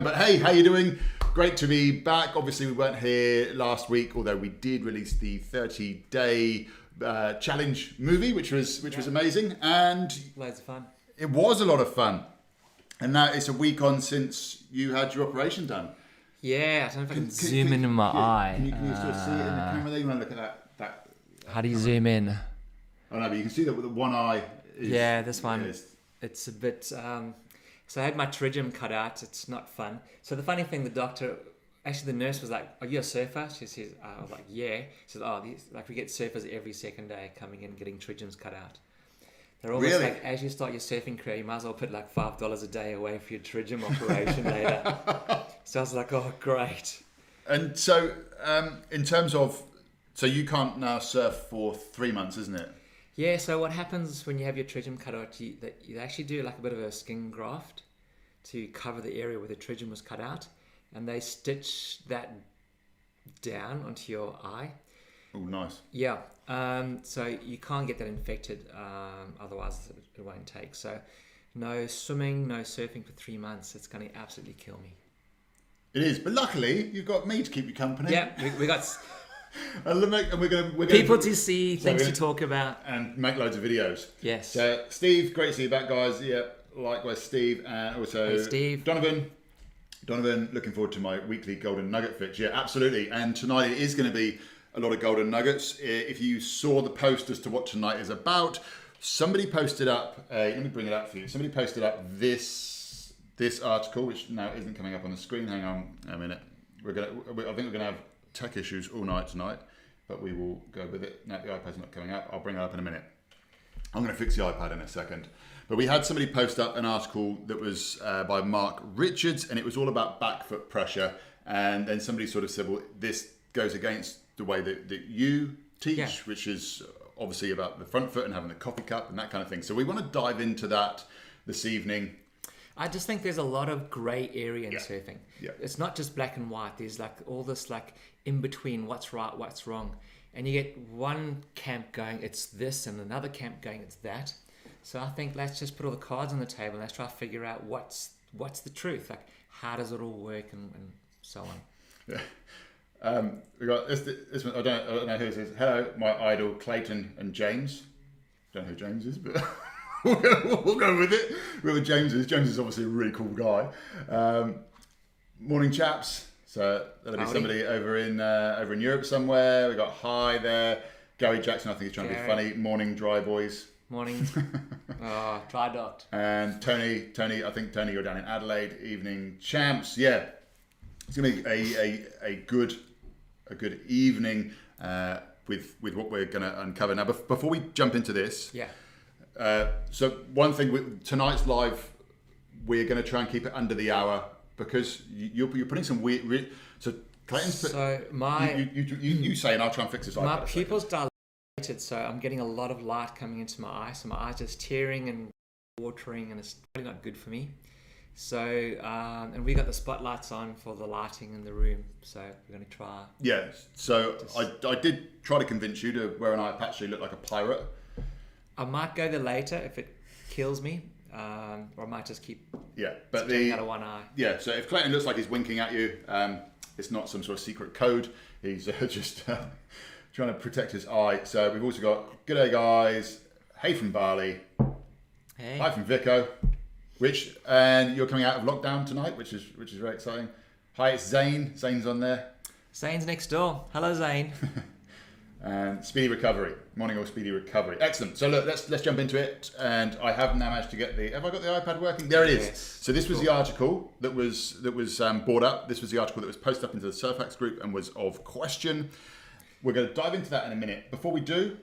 But hey, how you doing? Great to be back. Obviously, we weren't here last week, although we did release the 30 day uh, challenge movie, which was which was amazing, and Loads of fun. it was a lot of fun. And now it's a week on since you had your operation done. Yeah, I don't know if I can Can- zoom can- in in my yeah, eye. Can you, can you still see it in the Uh, camera there? You want to look at that? that How do you zoom in? oh no, but you can see that with the one eye. Is, Yeah, this one. is- It's a bit. Um, so I had my pterygium cut out. It's not fun. So the funny thing, the doctor, actually, the nurse was like, "Are you a surfer?" She says, "I was like, yeah." She says, "Oh, these, like we get surfers every second day coming in getting pterygiums cut out." They're almost Really? like, as you start your surfing career, you might as well put like five dollars a day away for your pterygium operation later. So I was like, "Oh, great." And so, um, in terms of, so you can't now surf for three months, isn't it? Yeah, so what happens when you have your pterygium cut out, you, that you actually do like a bit of a skin graft to cover the area where the pterygium was cut out, and they stitch that down onto your eye. Oh, nice. Yeah, um, so you can't get that infected, um, otherwise it, it won't take. So no swimming, no surfing for three months. It's going to absolutely kill me. It is, but luckily you've got me to keep you company. Yeah, we, we got And we're gonna we're gonna people to see, So things to talk about. and make loads of videos. Yes. So Steve, great to see you back, guys. Yeah, likewise, Steve, and also Hey, Steve. Donovan. Donovan, looking forward to my weekly golden nugget fix. Yeah, absolutely. And tonight it is going to be a lot of golden nuggets. If you saw the post as to what tonight is about, somebody posted up. Uh, let me bring it up for you. Somebody posted up this this article, which now isn't coming up on the screen. Hang on a minute. We're gonna. I think we're gonna have tech issues all night tonight, but we will go with it. No, the iPad's not coming up. I'll bring it up in a minute. I'm going to fix the iPad in a second. But we had somebody post up an article that was uh, by Mark Richards, and it was all about back foot pressure. And then somebody sort of said, well, this goes against the way that, that you teach, Yeah. which is obviously about the front foot and having the coffee cup and that kind of thing. So we want to dive into that this evening. I just think there's a lot of grey area in Yeah. surfing. Yeah. It's not just black and white. There's like all this like in between what's right, what's wrong. And you get one camp going, it's this, and another camp going, it's that. So I think let's just put all the cards on the table and let's try to figure out what's what's the truth. Like how does it all work and, and so on. Yeah. Um, we got this, this one. I don't, I don't know who this is. Hello, my idol Clayton and James. Don't know who James is, but we'll, go, we'll go with it. Whoever James is. James is obviously a really cool guy. Um, morning, chaps. So there'll be Howdy. somebody over in uh, over in Europe somewhere. We got Hi there. Gary Jackson, I think he's trying to be funny. Morning, dry boys. Morning. oh, dry docked. And Tony, Tony, I think Tony, you're down in Adelaide. Evening champs, yeah. It's gonna be a, a, a good a good evening uh, with with what we're gonna uncover now. Bef- before we jump into this, Yeah. Uh, so one thing with tonight's live, we're gonna try and keep it under the hour because you, you're, you're putting some weird. Re- so Clayton's put. So my you, you, you, you, say, and I'll try and fix this. My iPad a second. pupils dilated, so I'm getting a lot of light coming into my eye. So my eyes just tearing and watering, and it's really not good for me. So, um, and we got the spotlights on for the lighting in the room. So we're going to try. Yeah, so I, I did try to convince you to wear an eye patch so you look like a pirate. I might go there later if it kills me, um, or I might just keep Yeah, but the out of one eye. Yeah, so if Clayton looks like he's winking at you, um, it's not some sort of secret code. He's uh, just uh, trying to protect his eye. So we've also got good day, guys. Hey from Bali. Hey, Hi from Vico. Which and you're coming out of lockdown tonight, which is which is very exciting. Hi, it's Zane. Zane's on there. Zane's next door. Hello, Zane. And speedy recovery. Morning or speedy recovery. Excellent. So look, let's let's jump into it. And I have now managed to get the. Have I got the iPad working? There it is. Yes. So this was the article that was that was um, brought up. This was the article that was posted up into the Surfax group and was of question. We're going to dive into that in a minute. Before we do,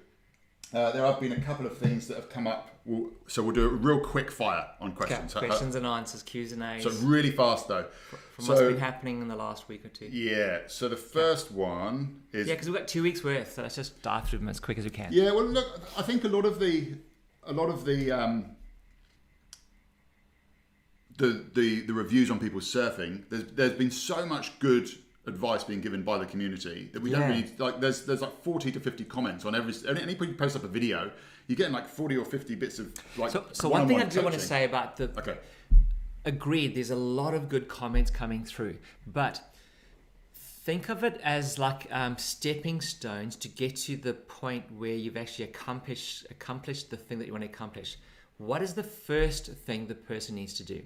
uh, there have been a couple of things that have come up. We'll, so we'll do a real quick fire on Okay, questions. Uh, questions and answers, Q's and A's so really fast though. from what's So been happening in the last week or two. yeah. So the first one is Yeah, because we've got two weeks worth, so let's just dive through them as quick as we can. Yeah, well, look, I think a lot of the, a lot of the, um, the the the reviews on people's surfing. There's there's been so much good advice being given by the community that we don't Yeah. really like. There's there's like forty to fifty comments on every any who posts up a video. You're getting like forty or fifty bits of like. So, so one thing I do want to say about the Okay. agreed. There's a lot of good comments coming through, but think of it as like um, stepping stones to get to the point where you've actually accomplished accomplished the thing that you want to accomplish. What is the first thing the person needs to do?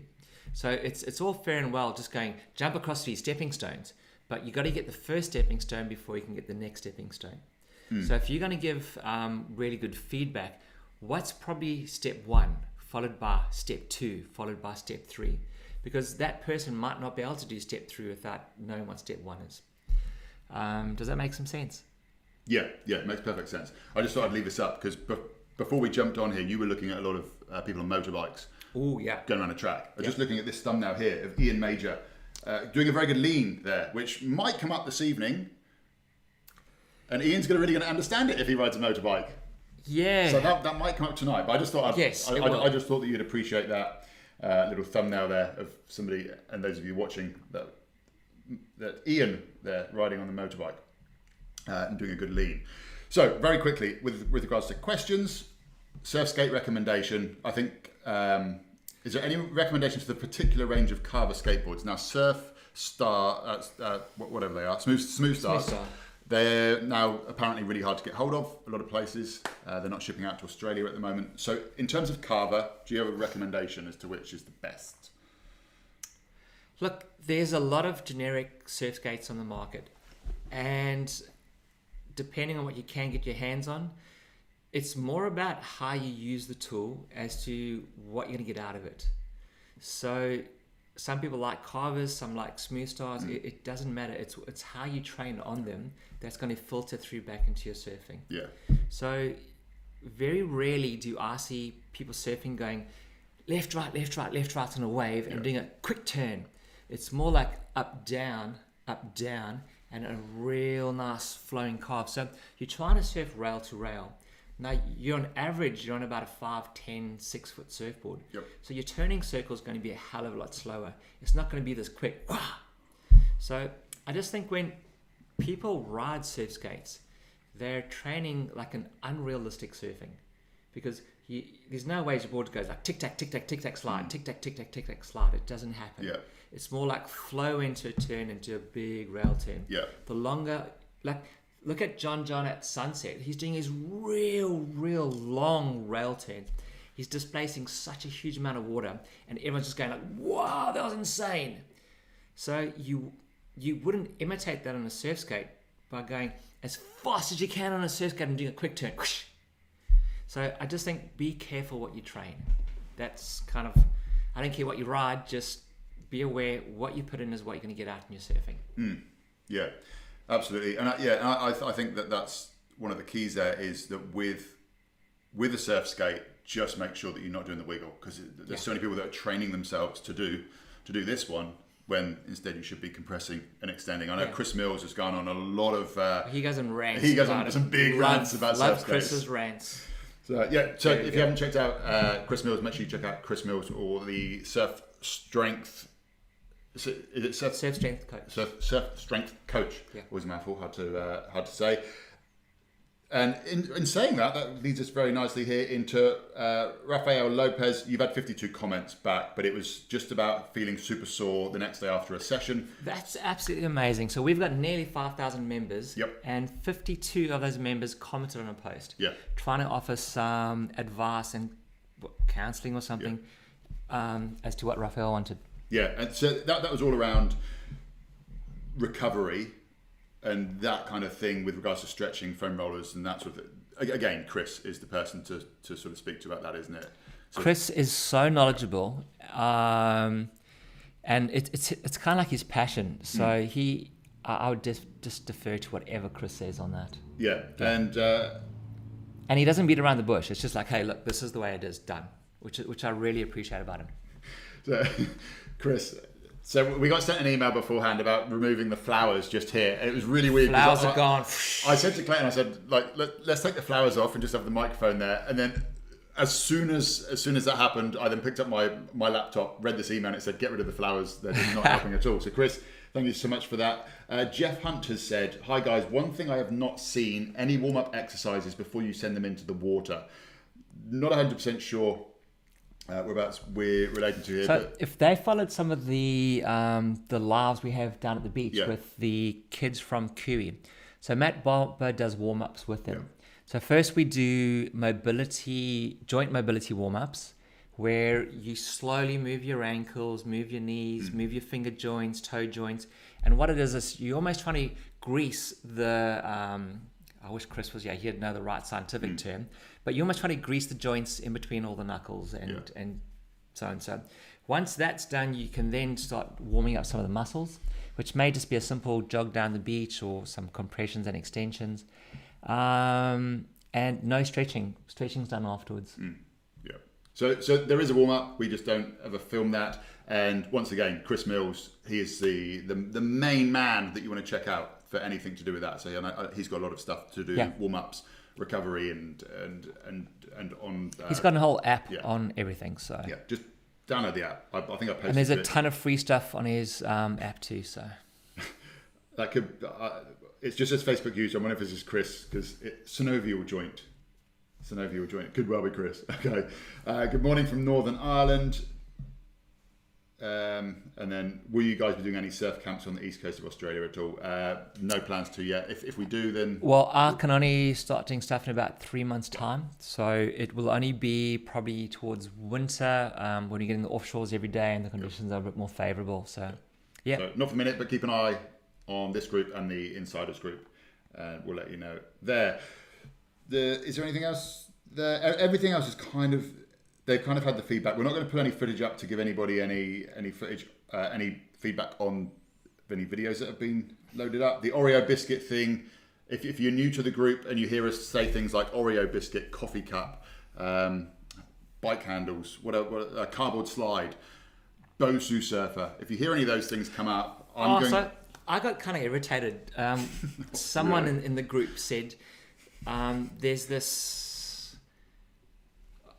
So it's it's all fair and well just going jump across these stepping stones, but you got to get the first stepping stone before you can get the next stepping stone. So if you're going to give um, really good feedback, what's probably step one, followed by step two, followed by step three? Because that person might not be able to do step three without knowing what step one is. Um, does that make some sense? Yeah, yeah, it makes perfect sense. I just thought I'd leave this up because be- before we jumped on here, you were looking at a lot of uh, people on motorbikes Oh yeah. going around a track. I'm just looking at this thumbnail here of Ian Major uh, doing a very good lean there, which might come up this evening. And Ian's gonna really going to understand it if he rides a motorbike. Yeah. So that, that might come up tonight. But I just thought I'd, Yes, I, I- I just thought that you'd appreciate that uh, little thumbnail there of somebody and those of you watching that that Ian there riding on the motorbike uh, and doing a good lean. So very quickly with with regards to questions, surf skate recommendation. I think um, is there any recommendations for the particular range of Carver skateboards? Now surf star, uh, uh, whatever they are, smooth smooth stars. Star. They're now apparently really hard to get hold of. A lot of places uh, they're not shipping out to Australia at the moment. So in terms of Carver, do you have a recommendation as to which is the best? Look, there's a lot of generic surf skates on the market, and depending on what you can get your hands on, it's more about how you use the tool as to what you're going to get out of it. So, some people like carvers, some like smooth stars. Mm. It, it doesn't matter. It's it's how you train on them that's going to filter through back into your surfing. Yeah, So, very rarely do I see people surfing going left, right, left, right, left, right on a wave and doing a quick turn. It's more like up, down, up, down, and a real nice flowing carve. So, you're trying to surf rail to rail. Now, you're on average, you're on about a 5, 10, 6 foot surfboard. Yep. So, your turning circle is going to be a hell of a lot slower. It's not going to be this quick. "Wah!" So, I just think when people ride surf skates, they're training like an unrealistic surfing because you, there's no way your board goes like tick tack, tick tack, tick tack slide, hmm. tic tac, tic tac, tic tac, slide. It doesn't happen. Yeah. It's more like flow into a turn into a big rail turn. yeah, The longer, like, look at John John at sunset. He's doing his real, real long rail turns. He's displacing such a huge amount of water, and everyone's just going like, "Wow, that was insane!" So you you wouldn't imitate that on a surf skate by going as fast as you can on a surf skate and doing a quick turn. So I just think be careful what you train. That's kind of I don't care what you ride, just be aware what you put in is what you're going to get out in your surfing. Hmm. yeah, absolutely. And I, yeah, and I, I, th- I think that that's one of the keys. There is that with with a surf skate, just make sure that you're not doing the wiggle because there's so many people that are training themselves to do to do this one when instead you should be compressing and extending. I know Yeah. Chris Mills has gone on a lot of. Uh, He goes on rants. He goes on some big Love- rants about love surf skates. Chris's rants. So yeah, so There if go. you haven't checked out uh, Chris Mills, make sure you check out Chris Mills or the Surf Strength. Is it Surf, Surf strength coach. surf, surf Strength Coach? Yeah. Always a mouthful, hard to uh, hard to say. And in, in saying that, that leads us very nicely here into uh, Rafael Lopez. You've had 52 comments back, but it was just about feeling super sore the next day after a session. That's absolutely amazing. So we've got nearly 5,000 members. Yep. And 52 of those members commented on a post. Yeah. Trying to offer some advice and what, counseling or something um, as to what Rafael wanted. Yeah, and so that, that was all around recovery and that kind of thing with regards to stretching, foam rollers, and that sort of thing. Again, Chris is the person to, to sort of speak to about that, isn't it? So, Chris is so knowledgeable, um, and it, it's it's kind of like his passion. So Mm. he, I I would just just defer to whatever Chris says on that. yeah, and uh, And he doesn't beat around the bush. It's just like, hey, look, this is the way it is done, which which I really appreciate about him. so, Chris. So we got sent an email beforehand about removing the flowers just here, and it was really weird. Flowers I- are gone. I said to Clayton, I said, like, let, let's take the flowers off and just have the microphone there. And then as soon as as soon as that happened, I then picked up my my laptop, read this email, and it said, get rid of the flowers. They're not helping at all. So Chris, thank you so much for that. Uh, Jeff Hunt has said, hi guys, one thing I have not seen any warm up exercises before you send them into the water. Not 100% sure uh, whereabouts we're relating to here. So but if they followed some of the um, the lives we have down at the beach Yeah. with the kids from Kiwi, so Matt Barber does warm ups with them. So first we do mobility joint mobility warm ups, where you slowly move your ankles, move your knees, move your finger joints, toe joints, and what it is is you're almost trying to grease the. Um, I wish Chris was here; he'd know the right scientific term. But you're almost trying to grease the joints in between all the knuckles and Yeah. and so and so. Once that's done, you can then start warming up some of the muscles, which may just be a simple jog down the beach or some compressions and extensions. Um, and no stretching. Stretching's done afterwards. Yeah. So so there is a warm up. We just don't ever film that. And once again, Chris Mills, he is the the, the main man that you want to check out for anything to do with that. So I- he's got a lot of stuff to do, Yeah. warm ups, recovery, and and and and on. Uh, He's got a whole app yeah. on everything. So yeah, just download the app. I, I think I posted and there's a it. ton of free stuff on his um, app too. So That could. Uh, it's just as Facebook user. I wonder if this is Chris because synovial joint. Synovial joint. It could well be Chris. Okay. Uh, good morning from Northern Ireland. Um, and then, will you guys be doing any surf camps on the east coast of Australia at all? Uh, no plans to yet. If, if we do, then Well, I can only start doing stuff in about three months' time. So it will only be probably towards winter um, when we get in the offshores every day and the conditions are a bit more favourable. So, yeah. So not for a minute, but keep an eye on this group and the insiders group. Uh, we'll let you know there. The is there anything else there? Everything else is kind of they've kind of had the feedback. We're not going to put any footage up to give anybody any any footage, uh, any feedback on any videos that have been loaded up. The Oreo biscuit thing. If, if you're new to the group and you hear us say things like Oreo biscuit, coffee cup, um, bike handles, what a, what a cardboard slide, Bosu surfer. If you hear any of those things come up, I'm oh, going. so I got kind of irritated. Um, someone Really? in, in the group said um, there's this.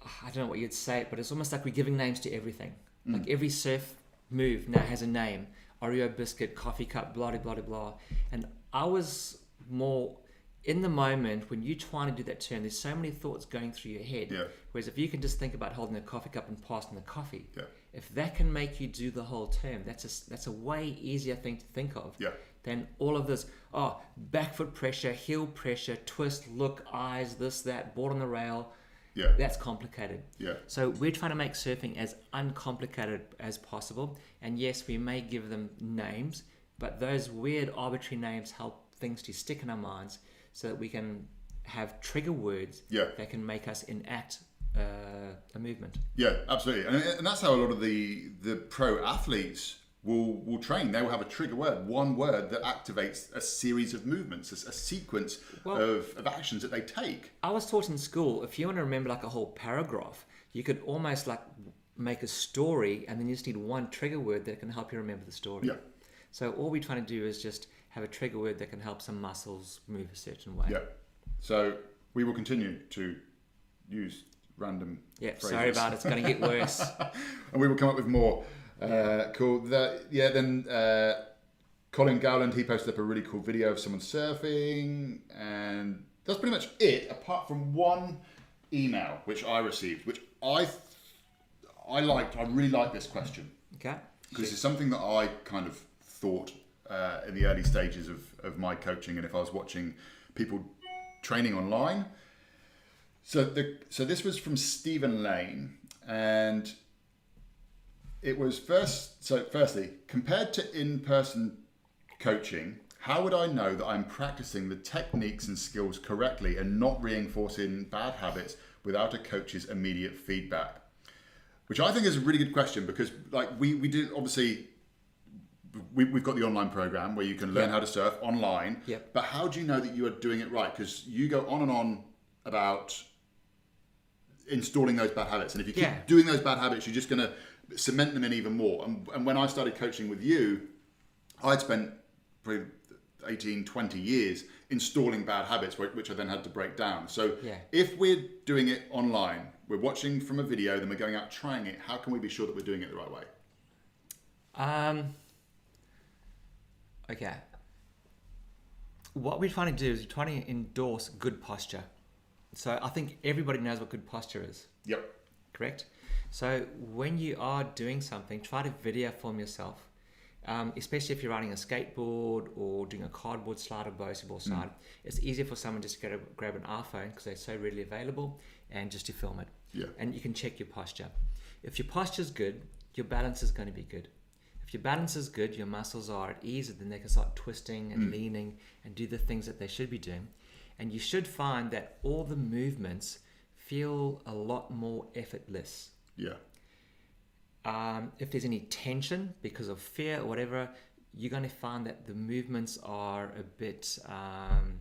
I don't know what you'd say, but it's almost like we're giving names to everything. Mm. Like every surf move now has a name Oreo biscuit, coffee cup, blah, blah, blah, blah. And I was more in the moment when you're trying to do that turn, there's so many thoughts going through your head. Yeah. Whereas if you can just think about holding a coffee cup and passing the coffee, Yeah. if that can make you do the whole turn, that's a, that's a way easier thing to think of Yeah. than all of this. Oh, back foot pressure, heel pressure, twist, look, eyes, this, that, board on the rail. Yeah. That's complicated. Yeah. So we're trying to make surfing as uncomplicated as possible. And yes, we may give them names, but those weird arbitrary names help things to stick in our minds so that we can have trigger words Yeah. that can make us enact uh, a movement. Yeah, absolutely, and, and that's how a lot of the the pro athletes will will train. They will have a trigger word, one word that activates a series of movements, a, a sequence Well- of, of actions that they take. I was taught in school if you want to remember like a whole paragraph, you could almost like make a story and then you just need one trigger word that can help you remember the story. Yeah. So all we're trying to do is just have a trigger word that can help some muscles move a certain way. Yeah. So we will continue to use random. Yeah, phrases. sorry about it. It's going to get worse. and we will come up with more. Uh, cool. That, yeah. Then uh, Colin Gowland he posted up a really cool video of someone surfing, and that's pretty much it. Apart from one email which I received, which I I liked. I really liked this question Okay. because it's something that I kind of thought uh, in the early stages of, of my coaching, and if I was watching people training online. So the so this was from Stephen Lane, and it was first. So firstly, compared to in-person coaching, how would I know that I'm practicing the techniques and skills correctly and not reinforcing bad habits without a coach's immediate feedback? Which I think is a really good question because, like, we we did obviously we, we've got the online program where you can learn Yeah. how to surf online. Yep. But how do you know that you are doing it right? Because you go on and on about installing those bad habits, and if you keep Yeah. doing those bad habits, you're just going to cement them in even more. And, and when I started coaching with you, I'd spent probably 18, 20 years installing bad habits, which I then had to break down. So Yeah. if we're doing it online, we're watching from a video, then we're going out trying it. How can we be sure that we're doing it the right way? Um, okay. What we're trying to do is we're trying to endorse good posture. So I think everybody knows what good posture is. Yep. correct? So when you are doing something, try to video film yourself. Um, especially if you're riding a skateboard or doing a cardboard slide or basketball slide, it's easier for someone just to to grab an iPhone because they're so readily available and just to film it. Yeah. And you can check your posture. If your posture is good, your balance is going to be good. If your balance is good, your muscles are at ease, then they can start twisting and leaning and do the things that they should be doing. And you should find that all the movements feel a lot more effortless. Yeah. Um, if there's any tension because of fear or whatever, you're going to find that the movements are a bit, um,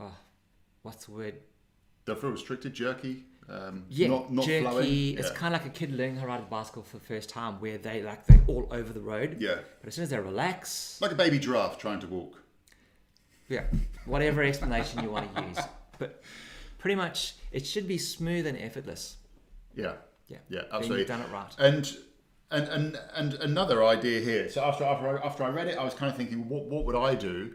oh, what's the word? They'll feel restricted, jerky. Um, Yeah, not, not jerky. flowing. It's yeah. kind of like a kid learning how to ride a bicycle for the first time, where they like they're all over the road. yeah. But as soon as they relax, Like a baby giraffe trying to walk. yeah, whatever explanation you want to use, but pretty much it should be smooth and effortless. Yeah. Yeah, Yeah, absolutely. you've done it right. And and and and another idea here. So after after I, after I read it, I was kind of thinking, what what would I do?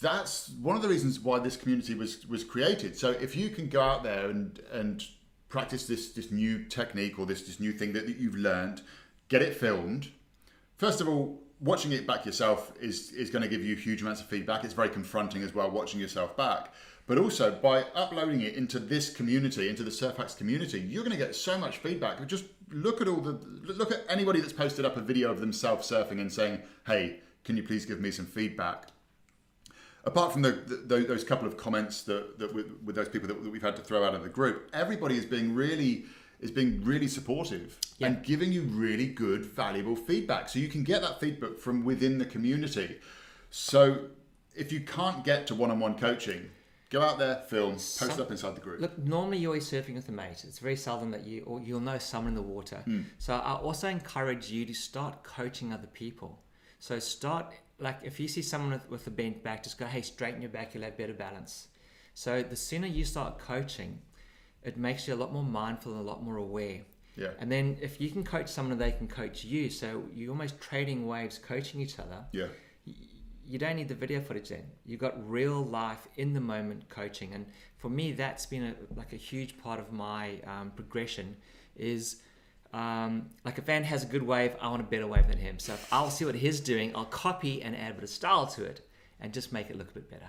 That's one of the reasons why this community was was created. So if you can go out there and and practice this this new technique or this this new thing that, that you've learned, get it filmed. First of all, watching it back yourself is is going to give you huge amounts of feedback. It's very confronting as well watching yourself back. But also by uploading it into this community, into the Surfax community, you're going to get so much feedback. Just look at all the look at anybody that's posted up a video of themselves surfing and saying, "Hey, can you please give me some feedback?" apart from the, the, those couple of comments that, that with, with those people that, that we've had to throw out of the group, everybody is being really is being really supportive Yeah. and giving you really good, valuable feedback. So you can get that feedback from within the community. So if you can't get to one-on-one coaching, go out there, film, post it up inside the group. Look, normally you're always surfing with a mate. It's very seldom that you or you'll know someone in the water. Hmm. So I also encourage you to start coaching other people. So start like if you see someone with, with a bent back, just go, hey, straighten your back, you'll have better balance. So the sooner you start coaching, it makes you a lot more mindful and a lot more aware. Yeah. And then if you can coach someone, they can coach you. So you're almost trading waves, coaching each other Yeah. You don't need the video footage then. You've got real life in the moment coaching. And for me that's been a, like a huge part of my um, progression is um, like if Van has a good wave I want a better wave than him. So if I'll see what he's doing I'll copy and add a bit of style to it and just make it look a bit better.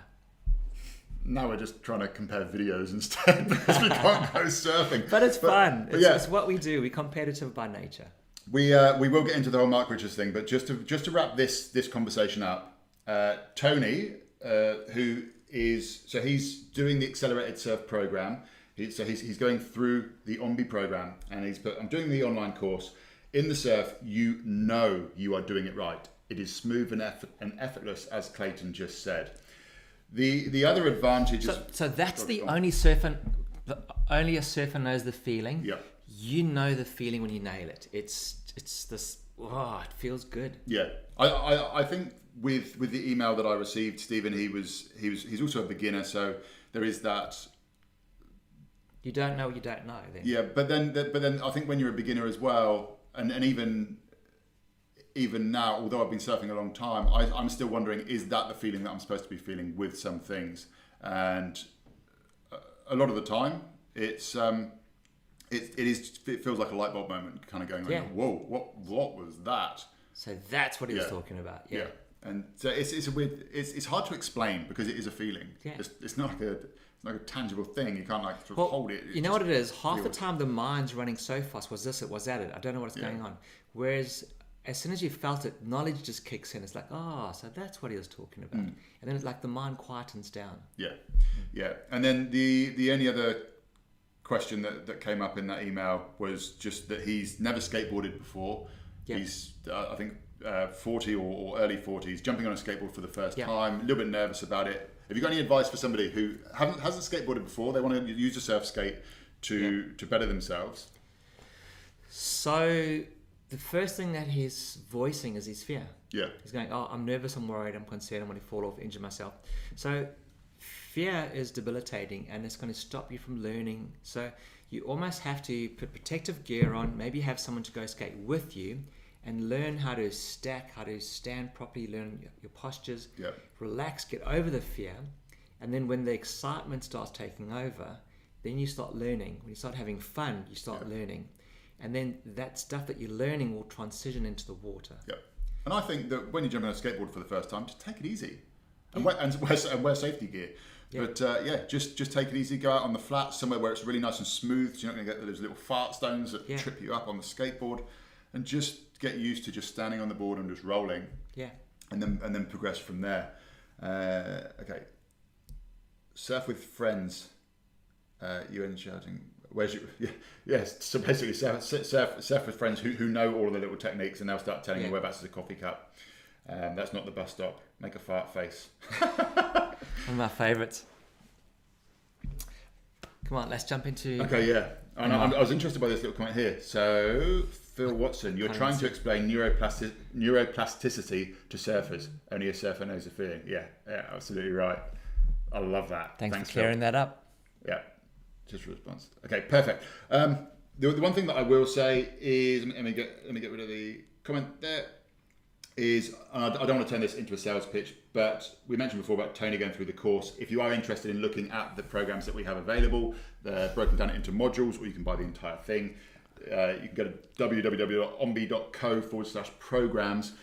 Now we're just trying to compare videos instead because we can't go surfing. but it's fun. But it's, yeah. it's what we do. We're competitive by nature. We uh, we will get into the whole Mark Richards thing, but just to just to wrap this this conversation up, uh, Tony, uh, who is so he's doing the accelerated surf program. He, so he's, he's going through the OMBI program, and he's put. I'm doing the online course. In the surf, you know you are doing it right. It is smooth and effort and effortless, as Clayton just said. The the other advantage is so, so that's the on. only surfer the, only a surfer knows the feeling yeah. you know the feeling when you nail it it's it's this oh it feels good Yeah, I, I, I think with with the email that I received, Stephen, he was he was he's also a beginner, so there is that. You don't know what you don't know. Then Yeah, but then but then I think when you're a beginner as well, and and even even now, although I've been surfing a long time, I, I'm still wondering: is that the feeling that I'm supposed to be feeling with some things? And a- lot of the time, it's um, it, it is it feels like a light bulb moment, kind of going, Yeah. "Whoa, what what was that?" So that's what he was talking about. Yeah. Yeah. And so it's, it's a weird, it's, it's hard to explain because it is a feeling. Yeah. It's, it's not like a, it's not a tangible thing. You can't like sort of Well, hold it. you know what it is? Half the time the mind's running so fast. Was this it? Was that it? I don't know what's Yeah. going on. Whereas as soon as you felt it, knowledge just kicks in. It's like, oh, so that's what he was talking about. Hmm. And then it's like the mind quietens down. Yeah, yeah. And then the the only other question that, that came up in that email was just that he's never skateboarded before. Yeah. He's uh, I think uh, 40 or, or early 40s, jumping on a skateboard for the first Yeah. time, a little bit nervous about it. Have you got any advice for somebody who haven't hasn't skateboarded before? They want to use a surf skate to to better themselves. So the first thing that he's voicing is his fear. Yeah, He's going, oh, I'm nervous, I'm worried, I'm concerned, I'm going to fall off, injure myself. So fear is debilitating and it's going to stop you from learning. So you almost have to put protective gear on, maybe have someone to go skate with you and learn how to stack, how to stand properly, learn your- postures, yeah, relax, get over the fear. And then when the excitement starts taking over, then you start learning. When you start having fun, you start Yeah. learning. and then that stuff that you're learning will transition into the water. Yeah. And I think that when you jump on a skateboard for the first time, just take it easy. And, wear, and, wear, and wear safety gear. But uh, yeah, just just take it easy. Go out on the flat somewhere where it's really nice and smooth. So you're not going to get those little fart stones that Yeah. trip you up on the skateboard. And just get used to just standing on the board and just rolling, Yeah. and then and then progress from there. Uh, okay. Surf with friends. Uh, you and shouting. Where's your yeah, yes? So basically, surf, surf, surf with friends who, who know all of the little techniques, and they'll start telling Yeah. you whereabouts is a coffee cup. Um, that's not the bus stop. Make a fart face. One of my favorites. Come on, let's jump into. Okay, yeah. And I, I was interested by this little comment here. So, Phil Watson, you're trying to explain neuroplastic, neuroplasticity to surfers. Only a surfer knows the feeling. Yeah, yeah, absolutely right. I love that. Thanks, for Phil. clearing that up. Yeah, just a response. Okay, perfect. Um, the, the one thing that I will say is, let me get let me get rid of the comment there. Is I don't want to turn this into a sales pitch, but we mentioned before about Tony going through the course. If you are interested in looking at the programs that we have available, they're broken down into modules, or you can buy the entire thing. Uh, you can go to www.ombi.co forward slash programs.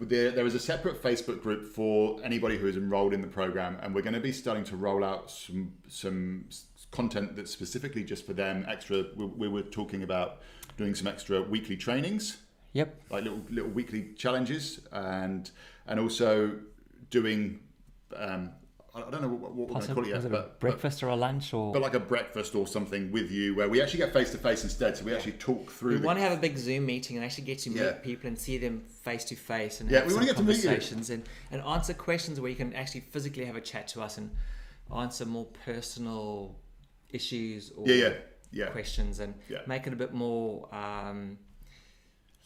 There, there is a separate Facebook group for anybody who is enrolled in the program, and we're going to be starting to roll out some some content that's specifically just for them. Extra, we, we were talking about doing some extra weekly trainings Yep. like little little weekly challenges and and also doing um, I I don't know what, what we're going to call it yet, was it a but, but breakfast or a lunch or? but like a breakfast or something with you where we actually get face to face instead. So we actually talk through. we the, want to have a big Zoom meeting and actually get to meet Yeah. people and see them face to face and Yeah, have we some wanna get to meet conversations and, and answer questions where you can actually physically have a chat to us and answer more personal issues or yeah, yeah, yeah. questions and Yeah. make it a bit more um,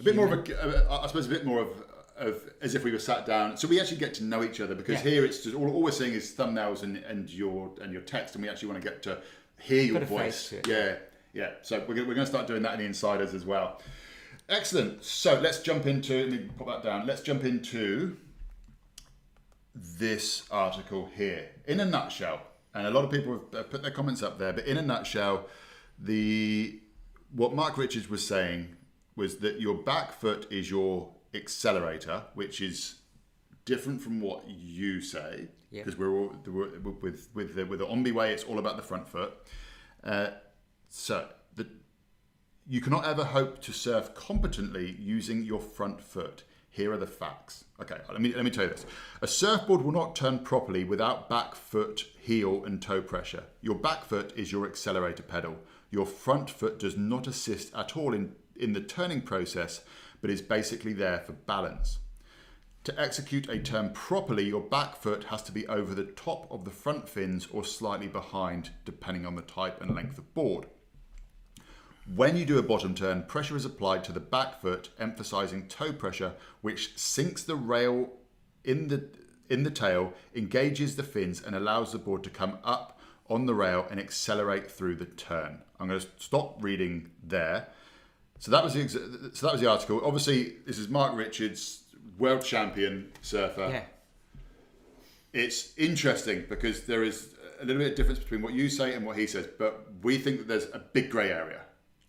A bit more of a, uh, I suppose, a bit more of, of as if we were sat down. So we actually get to know each other because Yeah. here it's just all, all we're seeing is thumbnails and, and your and your text, and we actually want to get to hear your Put voice. Yeah, yeah. So we're gonna, we're going to start doing that in the insiders as well. Excellent. So let's jump into. Let me pop that down. Let's jump into this article here. In a nutshell, and a lot of people have put their comments up there, but in a nutshell, the what Mark Richards was saying was that your back foot is your accelerator, which is different from what you say because we're all we're, with with the, with the Ombi way. It's all about the front foot. Uh, so the you cannot ever hope to surf competently using your front foot. Here are the facts. Okay, let me let me tell you this. A surfboard will not turn properly without back foot, heel, and toe pressure. Your back foot is your accelerator pedal. Your front foot does not assist at all in, in the turning process, but is basically there for balance. To execute a turn properly, your back foot has to be over the top of the front fins or slightly behind, depending on the type and length of board. When you do a bottom turn, pressure is applied to the back foot, emphasizing toe pressure, which sinks the rail in the in the tail, engages the fins, and allows the board to come up on the rail and accelerate through the turn. I'm going to stop reading there. So that was the so that was the article. Obviously, this is Mark Richards, world champion surfer yeah it's interesting because there is a little bit of difference between what you say and what he says, but we think that there's a big grey area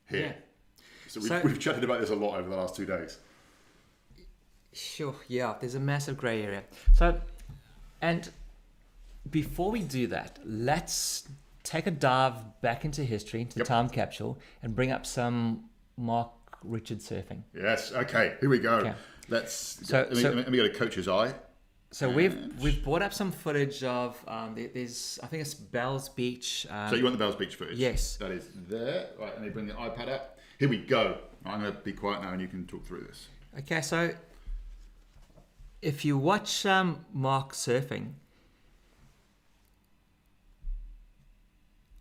here. yeah So, we've, So- we've chatted about this a lot over the last two days. Sure, yeah, there's a massive grey area. So, and before we do that, let's take a dive back into history, into Yep. the time capsule, and bring up some Mark Richard surfing. Yes. Okay. Here we go. Okay. Let's. So- let, me, so- let, me, get a coach's eye. So we've we've brought up some footage of um, there- there's I think it's Bell's Beach. Um, So you want the Bells Beach footage? Yes. That is there. Right. Let me bring the iPad up. Here we go. I'm going to be quiet now, and you can talk through this. Okay, so if you watch um, Mark surfing,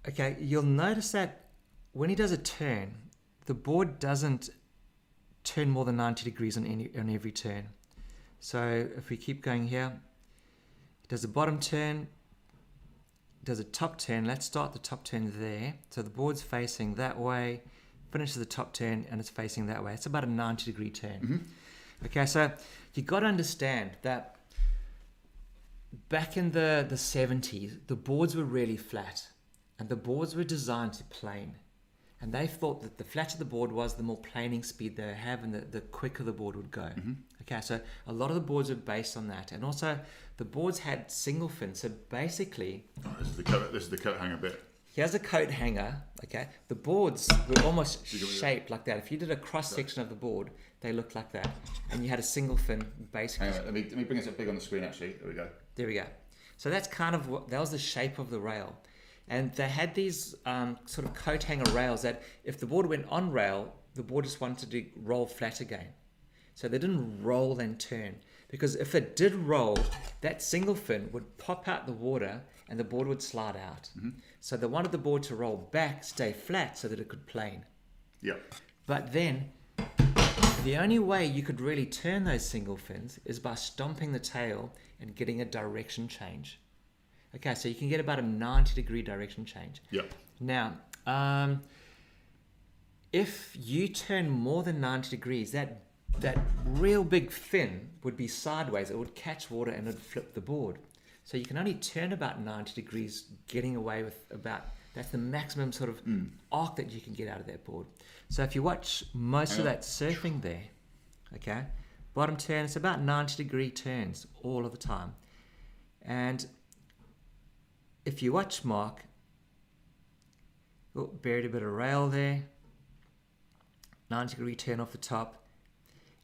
okay, you'll notice that when he does a turn, the board doesn't turn more than 90 degrees on any on every turn. So if we keep going here, he does a bottom turn, does a top turn. Let's start the top turn there. So the board's facing that way, finishes the top turn, and it's facing that way. It's about a 90 degree turn. Mm-hmm. Okay, so you got to understand that back in the, the 70s, the boards were really flat and the boards were designed to plane. And they thought that the flatter the board was, the more planing speed they have, and the, the quicker the board would go. Mm-hmm. Okay, so a lot of the boards are based on that, and also the boards had single fin. So basically, Oh, this is the coat. This is the coat hanger bit. Here's a coat hanger. Okay, the boards were almost shaped like that. If you did a cross section of the board, they looked like that, and you had a single fin basically. Hang on, let me let me bring this up big on the screen. Actually, there we go. There we go. So that's kind of what that was the shape of the rail, and they had these um, sort of coat hanger rails that if the board went on rail, the board just wanted to roll flat again. So they didn't roll and turn because if it did roll, that single fin would pop out the water and the board would slide out. So they wanted the board to roll back, stay flat, so that it could plane. Yeah. But then, the only way you could really turn those single fins is by stomping the tail and getting a direction change. Okay, so you can get about a 90 degree direction change. Yeah. Now, um, if you turn more than 90 degrees, that that real big fin would be sideways. It would catch water and it would flip the board. So you can only turn about 90 degrees, getting away with about that's the maximum sort of arc that you can get out of that board. So if you watch most of that surfing there, okay, bottom turn, it's about 90 degree turns all of the time. And if you watch Mark, oh, buried a bit of rail there, 90 degree turn off the top,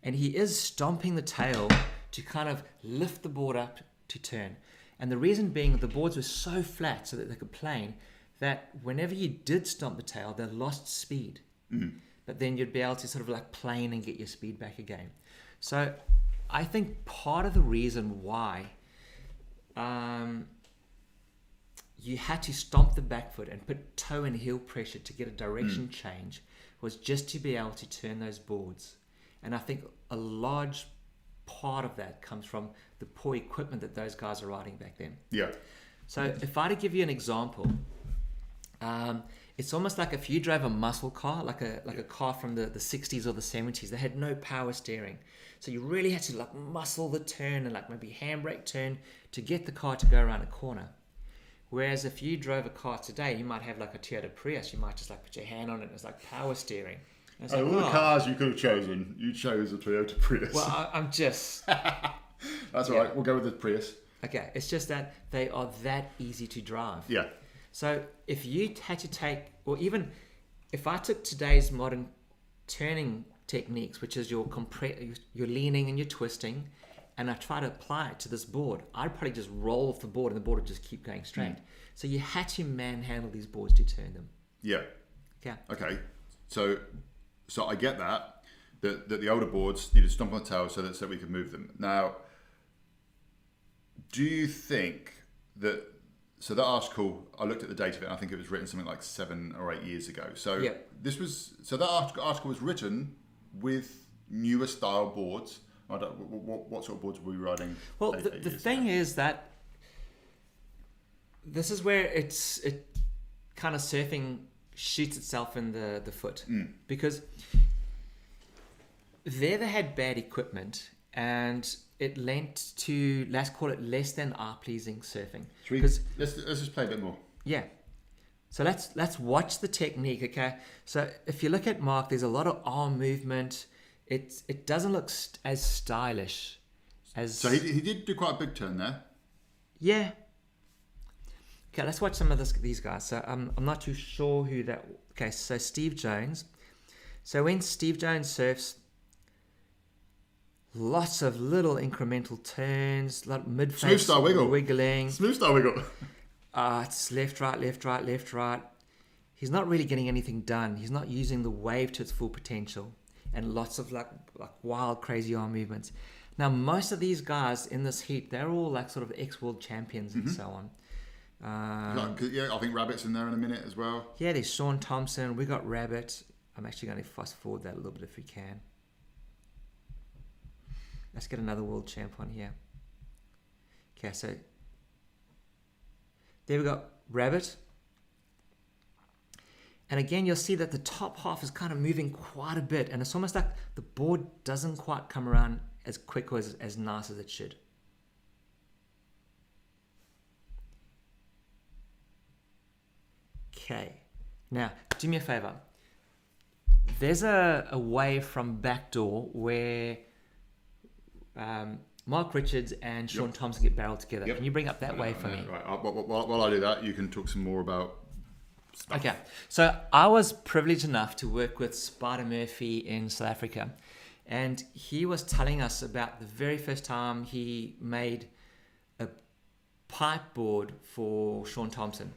and he is stomping the tail to kind of lift the board up to turn. And the reason being the boards were so flat so that they could plane that whenever you did stomp the tail, they lost speed. But then you'd be able to sort of like plane and get your speed back again. So I think part of the reason why um, you had to stomp the back foot and put toe and heel pressure to get a direction change was just to be able to turn those boards. And I think a large part of that comes from the poor equipment that those guys are riding back then. Yeah. So if I to give you an example, um, it's almost like if you drove a muscle car, like a like a car from the, the 60s or the 70s, they had no power steering. So you really had to like muscle the turn and like maybe handbrake turn to get the car to go around a corner. Whereas if you drove a car today, you might have like a Toyota Prius, you might just like put your hand on it and it's like power steering. And it's like, of all the oh, cars you could have chosen, you chose a Toyota Prius. well, I, I'm just That's all yeah. right. We'll go with the Prius. okay. It's just that they are that easy to drive. Yeah. So if you had to take, or even if I took today's modern turning techniques, which is your compre- your leaning and your twisting, and I try to apply it to this board, I'd probably just roll off the board and the board would just keep going straight. Hmm. So you had to manhandle these boards to turn them. Yeah. Okay. Okay. So, so I get that that, that the older boards needed to stomp on the tail so that so we could move them. Now, do you think that so that article I looked at the date of it and I think it was written something like seven or eight years ago. So Yeah. this was so that article, article was written with newer style boards. I don't, what, what, what sort of boards were we riding? Well, eight- the, eight the thing ago? is that this is where it's it kind of surfing shoots itself in the the foot hmm. because there they had bad equipment and it lent to let's call it less than eye pleasing surfing because let's let's just play a bit more. yeah. So let's let's watch the technique, okay? So if you look at Mark, there's a lot of arm movement. It it doesn't look st- as stylish as So he, he did do quite a big turn there. yeah. Okay, let's watch some of this, these guys. So um, I'm not too sure who that. Okay, so Steve Jones. So when Steve Jones surfs, lots of little incremental turns, lot mid Smooth style wiggle. wiggling. Smooth style wiggle. Uh, it's left, right, left, right, left, right. He's not really getting anything done. He's not using the wave to its full potential, and lots of like like wild, crazy arm movements. Now, most of these guys in this heat, they're all like sort of ex-world champions and so on. Um, Like, yeah, I think Rabbit's in there in a minute as well. yeah, there's Shaun Tomson. We got Rabbit. I'm actually going to fast forward that a little bit if we can. Let's get another world champ on here. Okay, so there we got Rabbit. And again, you'll see that the top half is kind of moving quite a bit, and it's almost like the board doesn't quite come around as quick or as, as nice as it should. Okay, now do me a favor. there's a, a way from backdoor where um, Mark Richards and Shaun Yep. Tomson get barreled together. Yep. Can you bring up that way for Uh, me? Right. uh, While, while, while I do that, you can talk some more about. Okay, so I was privileged enough to work with Spider Murphy in South Africa, and he was telling us about the very first time he made a pipe board for Shaun Tomson.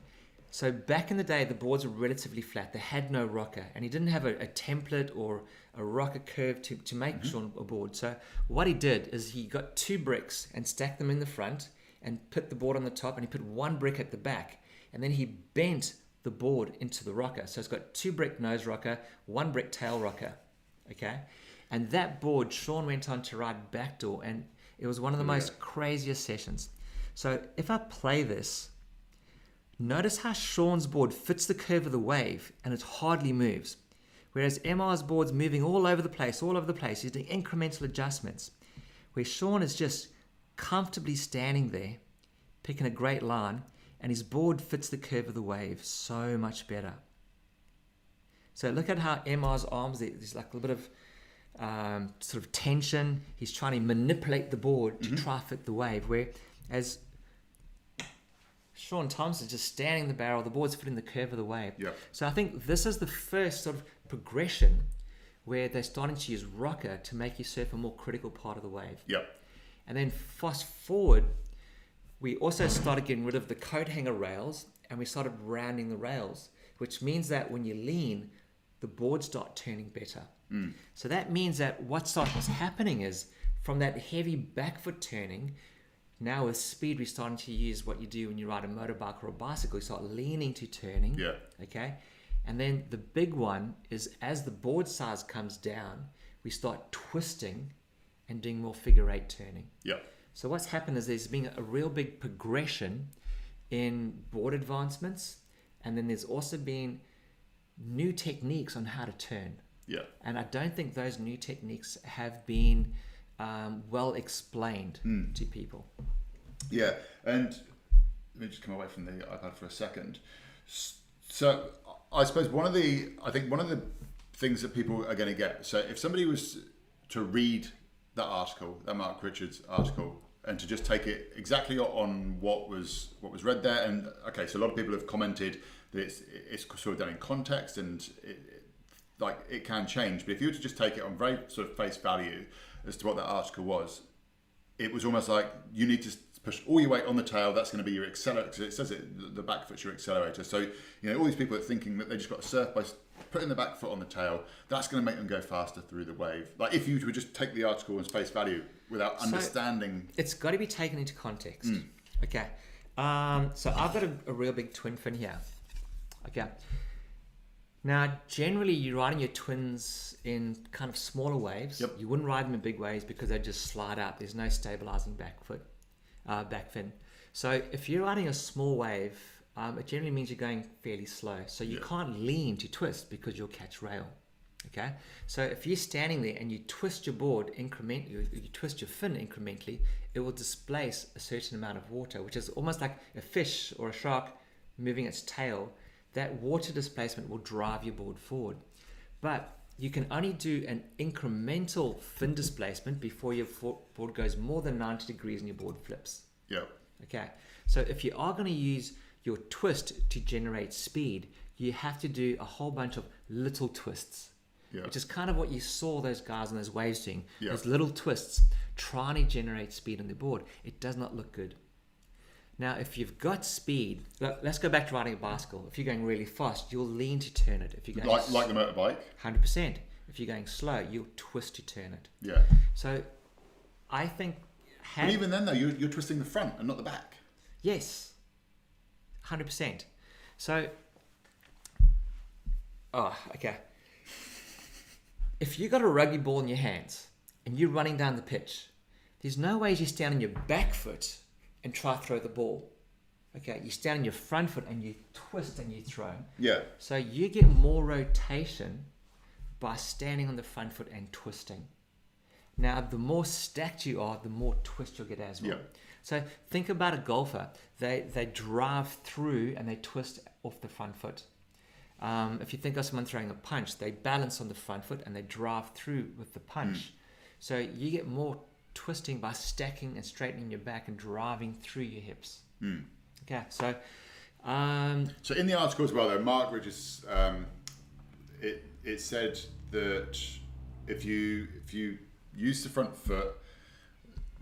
So back in the day, the boards were relatively flat; they had no rocker, and he didn't have a, a template or a rocker curve to, to make mm-hmm. Shaun a board. So what he did is he got two bricks and stacked them in the front, and put the board on the top, and he put one brick at the back, and then he bent the board into the rocker. So it's got two brick nose rocker, one brick tail rocker. Okay. And that board, Shaun went on to ride backdoor, and it was one of the most craziest sessions. So if I play this, notice how Shaun's board fits the curve of the wave and it hardly moves. Whereas MR's board's moving all over the place, all over the place. He's doing incremental adjustments. Where Shaun is just comfortably standing there, picking a great line, and his board fits the curve of the wave so much better. So look at how MR's arms, there- there's like a little bit of um, sort of tension. He's trying to manipulate the board to try fit the wave. Whereas Shaun Tomson just standing the barrel, the board's fitting the curve of the wave. Yep. So I think this is the first sort of progression where they're starting to use rocker to make you surf a more critical part of the wave. Yep. And then fast forward, we also started getting rid of the coat hanger rails and we started rounding the rails, which means that when you lean, the boards start turning better. Mm. So that means that what starts happening is from that heavy back foot turning, now with speed, we're starting to use what you do when you ride a motorbike or a bicycle. You start leaning to turning. Yeah. Okay. And then the big one is as the board size comes down, we start twisting and doing more figure eight turning. Yep. So what's happened is there's been a real big progression in board advancements, and then there's also been new techniques on how to turn. Yep. And I don't think those new techniques have been um, well explained to people. Yeah, and let me just come away from the iPad for a second. So, I suppose one of the, I think one of the things that people are going to get. So, if somebody was to read that article, that Mark Richards article, and to just take it exactly on what was what was read there, and okay, so a lot of people have commented that it's it's sort of done in context and it, it- like it can change. But if you were to just take it on very sort of face value as to what that article was, it was almost like you need to push all your weight on the tail. That's going to be your accelerator. It says it, the- back foot's your accelerator. So you know all these people are thinking that they just got to surf by putting the back foot on the tail. That's going to make them go faster through the wave. Like if you would just take the article as face value without So- understanding. It's got to be taken into context. Okay. Um, so I've got a, a real big twin fin here. Okay. Now, generally, you're riding your twins in kind of smaller waves. Yep. You wouldn't ride them in big waves because they just slide out. There's no stabilizing back foot, uh, back fin. So if you're riding a small wave, um, it generally means you're going fairly slow. So you Yeah. can't lean to twist because you'll catch rail. Okay, so if you're standing there and you twist your board incrementally, you, you twist your fin incrementally, it will displace a certain amount of water, which is almost like a fish or a shark moving its tail. That water displacement will drive your board forward. But you can only do an incremental fin displacement before your board goes more than 90 degrees and your board flips. Yeah. Okay, so if you are going to use your twist to generate speed, you have to do a whole bunch of little twists, Yeah. which is kind of what you saw those guys on those waves doing. Yeah. Those little twists trying to generate speed on the board. It does not look good. Now, if you've got speed, let- let's go back to riding a bicycle. If you're going really fast, you'll lean to turn it. If you're going Like like the motorbike. hundred percent, if you're going slow, you'll twist to turn it. Yeah. So, I think, But even then though, you're, you're twisting the front and not the back. Yes, hundred percent. So, oh, okay. If you got a rugby ball in your hands and you're running down the pitch, there's no way you stand on your back foot and try to throw the ball. Okay, you stand on your front foot and you twist and you throw. Yeah. So you get more rotation by standing on the front foot and twisting. Now, the more stacked you are, the more twist you'll get as well. Yeah. So think about a golfer. They they drive through and they twist off the front foot. Um, if you think of someone throwing a punch, they balance on the front foot and they drive through with the punch. So you get more twisting by stacking and straightening your back and driving through your hips. Mm. Okay, so um, So in the article as well, though, Mark Richards, um, it it said that if you if you use the front foot,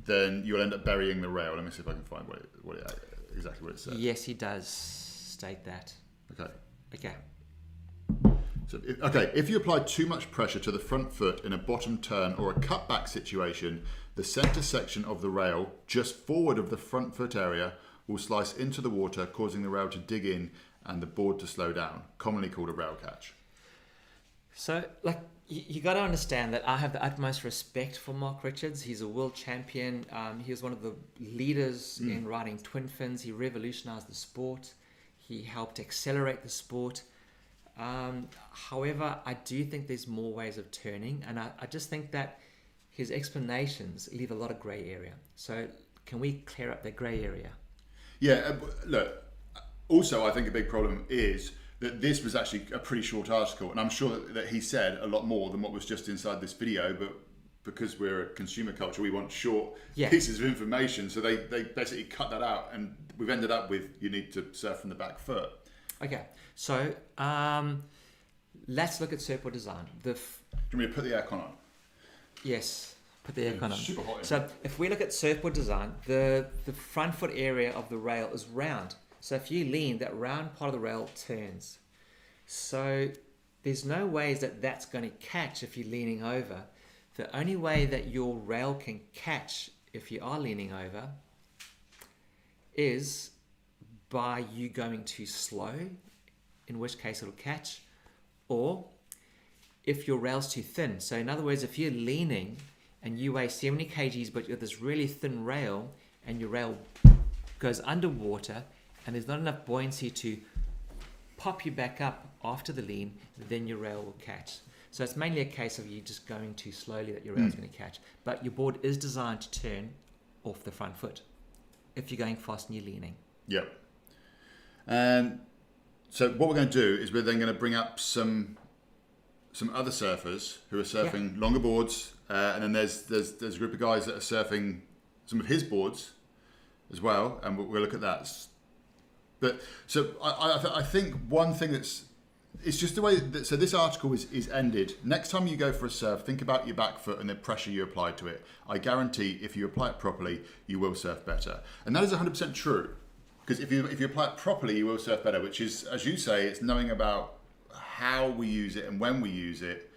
then you'll end up burying the rail. Let me see if I can find what it, what it, exactly what it says. yes, he does state that. Okay. Okay. So, if, okay, if you apply too much pressure to the front foot in a bottom turn or a cutback situation, the center section of the rail, just forward of the front foot area, will slice into the water, causing the rail to dig in and the board to slow down, commonly called a rail catch. So, like, you, you got to understand that I have the utmost respect for Mark Richards. He's a world champion. Um, he was one of the leaders in riding twin fins. He revolutionized the sport. He helped accelerate the sport. Um, however, I do think there's more ways of turning, and I, I just think that his explanations leave a lot of grey area. So, can we clear up the grey area? Yeah, uh, look. Also, I think a big problem is that this was actually a pretty short article, and I'm sure that, that he said a lot more than what was just inside this video. But because we're a consumer culture, we want short Yeah. pieces of information, so they they basically cut that out, and we've ended up with you need to surf from the back foot. Okay, so um, let's look at Serpo design. The f- Do you want me to put the aircon on? yes, put the aircon on. Super hot. So if we look at surfboard design, the, the front foot area of the rail is round. So if you lean, that round part of the rail turns. So there's no ways that that's going to catch if you're leaning over. The only way that your rail can catch if you are leaning over is by you going too slow, in which case it'll catch, or if your rail's too thin. So, in other words, if you're leaning and you weigh 70 kgs, but you have this really thin rail, and your rail goes underwater, and there's not enough buoyancy to pop you back up after the lean, then your rail will catch. So, it's mainly a case of you just going too slowly that your rail rail's going to catch. But your board is designed to turn off the front foot if you're going fast and you're leaning. Yep. And so what we're going to do is we're then going to bring up some some other surfers who are surfing longer boards, uh, and then there's there's there's a group of guys that are surfing some of his boards as well, and we'll, we'll look at that. But so I I, th- I think one thing that's it's just the way that so this article is, is ended. Next time you go for a surf, think about your back foot and the pressure you apply to it. I guarantee if you apply it properly, you will surf better. And that is 100% true. Because if you if you apply it properly, you will surf better, which is as you say, it's knowing about how we use it and when we use it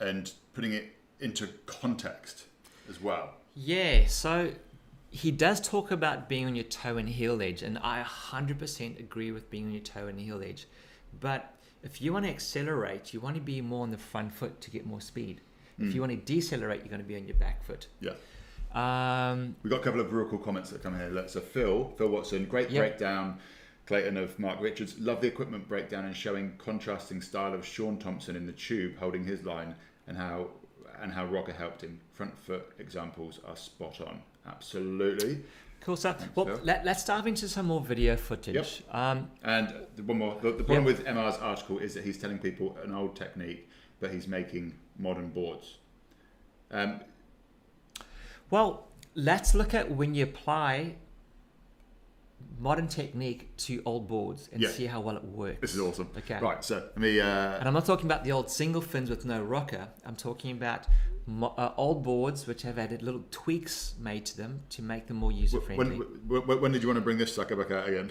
and putting it into context as well. Yeah, so he does talk about being on your toe and heel edge, and I 100% agree with being on your toe and heel edge. But if you want to accelerate, you want to be more on the front foot to get more speed. If you want to decelerate, you're going to be on your back foot. Yeah. Um, We've got a couple of real cool comments that come here. Look, So Phil, Phil Watson, great Yep. breakdown. Clayton of Mark Richards, love the equipment breakdown and showing contrasting style of Shaun Tomson in the tube holding his line and how and how Rocker helped him. Front foot examples are spot on. Absolutely. cool stuff. Thanks, well, Phil. let, let's dive into some more video footage. Um, And the one more. The, the problem with MR's article is that he's telling people an old technique, but he's making modern boards. Um, well, let's look at when you apply modern technique to old boards and Yeah. see how well it works. this is awesome. Okay. Right. So let me. Uh, And I'm not talking about the old single fins with no rocker. I'm talking about mo- uh, old boards which have added little tweaks made to them to make them more user when, friendly. when, when did you want to bring this sucker back out again?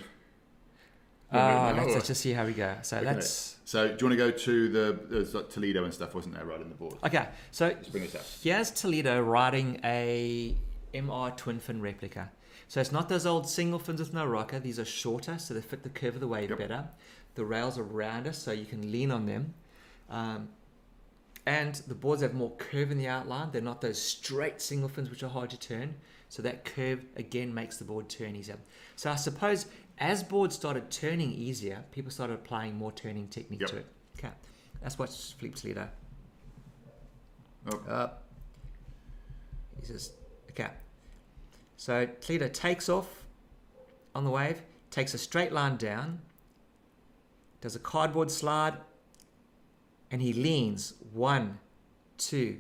Uh, let's, let's just see how we go. So Okay. let's. So do you want to go to the like Toledo and stuff, wasn't there, riding the board? Okay, so Let's bring this up. here's Toledo riding a MR twin fin replica. So it's not those old single fins with no rocker. These are shorter, so they fit the curve of the wave Yep. better. The rails are rounder, so you can lean on them. Um, and the boards have more curve in the outline. They're not those straight single fins which are hard to turn. So that curve again makes the board turn easier. So I suppose as boards started turning easier, people started applying more turning technique Yep. to it. Okay, that's what's Filipe Toledo. Oh. Uh, he says, okay. So Toledo takes off on the wave, takes a straight line down, does a cardboard slide, and he leans one, two,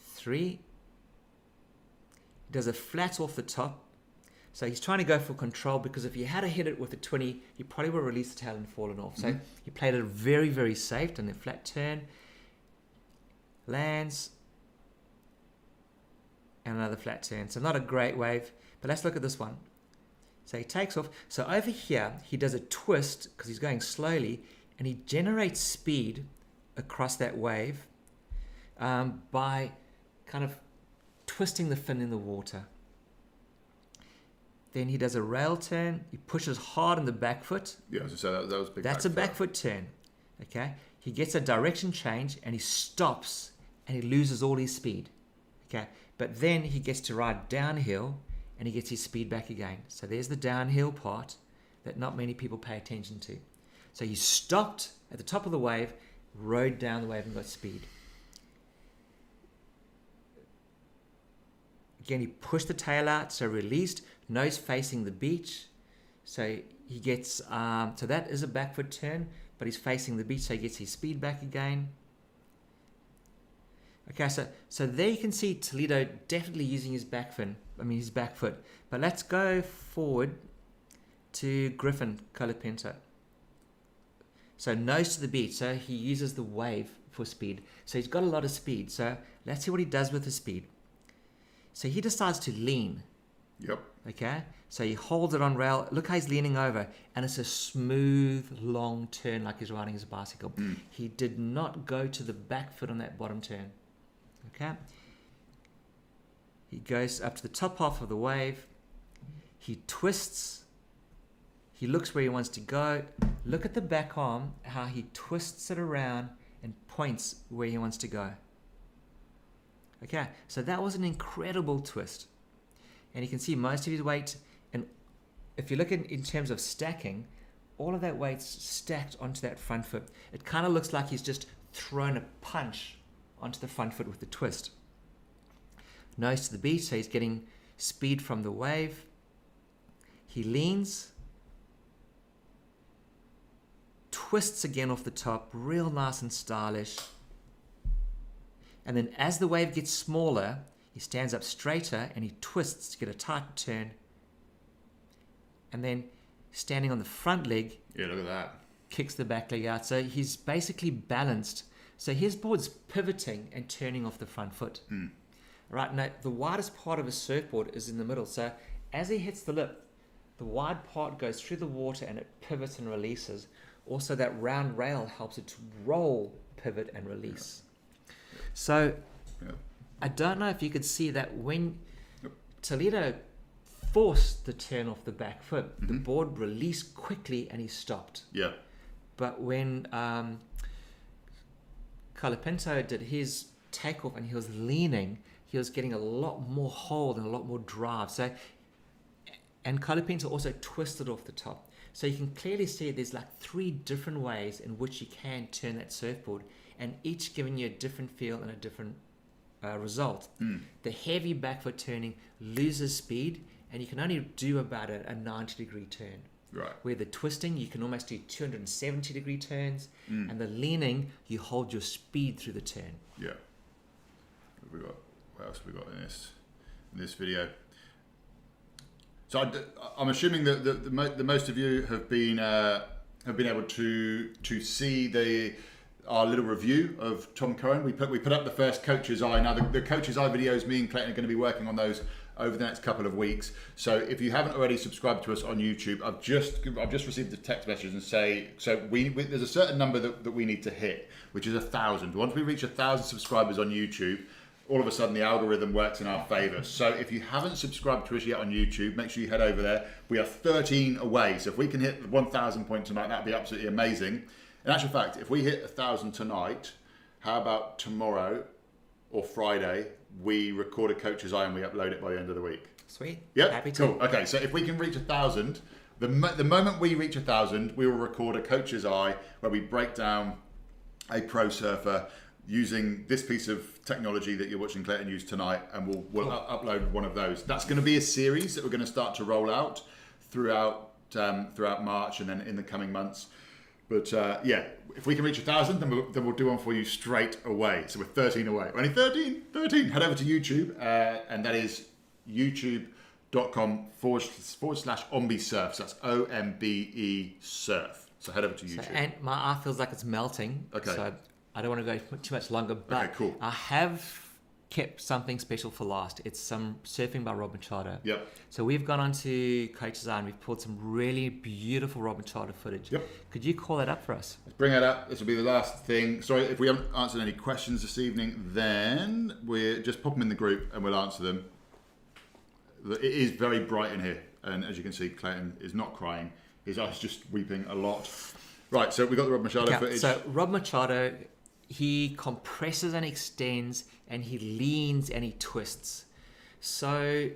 three. He does a flat off the top. So he's trying to go for control because if he had to hit it with a 20, he probably would have released the tail and fallen off. So Mhm. he played it very, very safe and a flat turn. Lands. And another flat turn. So not a great wave. But let's look at this one. So he takes off. So over here, he does a twist because he's going slowly and he generates speed across that wave um, by kind of twisting the fin in the water. Then he does a rail turn. He pushes hard on the back foot. Yeah, I was gonna say that, that was a big. That's a back back foot turn. Okay. He gets a direction change and he stops and he loses all his speed. Okay. But then he gets to ride downhill and he gets his speed back again. So there's the downhill part that not many people pay attention to. So he stopped at the top of the wave, rode down the wave and got speed. Again, he pushed the tail out, so released, nose facing the beach. So he gets, um, so that is a backward turn, but he's facing the beach, so he gets his speed back again. Okay, so so there you can see Toledo definitely using his back fin, I mean his back foot. But let's go forward to Griffin Colapinto. So nose to the beach, so he uses the wave for speed. So he's got a lot of speed. So let's see what he does with the speed. So he decides to lean. Yep. Okay, so he holds it on rail. Look how he's leaning over, and it's a smooth, long turn like he's riding his bicycle. Mm. He did not go to the back foot on that bottom turn. Okay, he goes up to the top half of the wave. He twists. He looks where he wants to go. Look at the back arm, how he twists it around and points where he wants to go. Okay, so that was an incredible twist and you can see most of his weight. And if you look in, in terms of stacking, all of that weight's stacked onto that front foot. It kind of looks like he's just thrown a punch onto the front foot with the twist. Nose to the beach, so he's getting speed from the wave. He leans, twists again off the top, real nice and stylish. And then as the wave gets smaller, he stands up straighter and he twists to get a tight turn. And then standing on the front leg, Yeah, look at that. kicks the back leg out. So he's basically balanced. So his board's pivoting and turning off the front foot. Mm. Right now, the widest part of his surfboard is in the middle. So as he hits the lip, the wide part goes through the water and it pivots and releases. Also, that round rail helps it to roll, pivot, and release. So Yeah. I don't know if you could see that when Yep. Toledo forced the turn off the back foot, the Mhm. board released quickly and he stopped. Yeah. But when um, Colapinto did his takeoff and he was leaning, he was getting a lot more hold and a lot more drive. So, and Colapinto also twisted off the top. So you can clearly see there's like three different ways in which you can turn that surfboard, and each giving you a different feel and a different uh, result. Mm. The heavy back foot turning loses speed, and you can only do about a, a 90 degree turn Right. where the twisting you can almost do 270 degree turns Mm. and the leaning you hold your speed through the turn Yeah. We got? What else have we got in this in this video? So I, am assuming that the, the, the most of you have been uh, have been able to to see the our little review of Tom Cohen. We put we put up the first Coach's Eye. Now the, the Coach's Eye videos, me and Clayton are going to be working on those over the next couple of weeks. So if you haven't already subscribed to us on YouTube, I've just I've just received a text message and say so we, we there's a certain number that, that we need to hit, which is a thousand. Once we reach a thousand subscribers on YouTube, all of a sudden the algorithm works in our favor. So if you haven't subscribed to us yet on YouTube, make sure you head over there. We are 13 away. So if we can hit 1,000 points tonight, that'd be absolutely amazing. In actual fact, if we hit 1,000 tonight, how about tomorrow or Friday, we record a coach's eye and we upload it by the end of the week? sweet Yep. happy to cool. Okay, so if we can reach a thousand, the mo- the moment we reach a thousand, we will record a coach's eye where we break down a pro surfer using this piece of technology that you're watching Clayton use tonight, and we'll we'll Cool. u- upload one of those. That's going to be a series that we're going to start to roll out throughout um, throughout March and then in the coming months. But uh, yeah, if we can reach a thousand, then we'll, then we'll do one for you straight away. So we're 13 away. We're only 13, 13. Head over to YouTube, uh, and that is youtube.com forward, forward slash Ombe Surf. So that's O M B E Surf. So head over to So, YouTube. and my eye feels like it's melting. Okay. So I don't want to go too much longer, but Okay, cool. I have kept something special for last. It's some surfing by Rob Machado. Yep. So we've gone on to Coach's Eye and we've pulled some really beautiful Rob Machado footage. Yep. Could you call that up for us? Let's bring it up. This will be the last thing. Sorry if we haven't answered any questions this evening, then we're just pop them in the group and we'll answer them. It is very bright in here, and as you can see, Clayton is not crying. His eyes just weeping a lot. Right, so we got the Rob Machado Okay, footage. so Rob Machado, he compresses and extends, and he leans and he twists. So,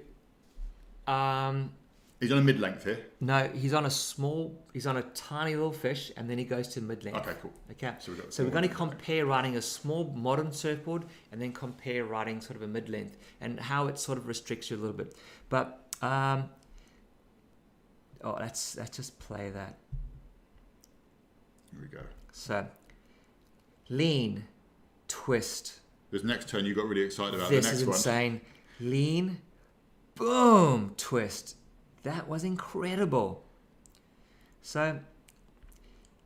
um, He's on a mid length here. no, he's on a small, he's on a tiny little fish, and then he goes to mid length. Okay, cool. Okay, So got so we're going to compare riding a small modern surfboard and then compare riding sort of a mid length and how it sort of restricts you a little bit. But um, oh, let's let's just play that. Here we go. So lean, twist. This next turn you got really excited about. this the next is one. insane. Lean, boom, twist. That was incredible. So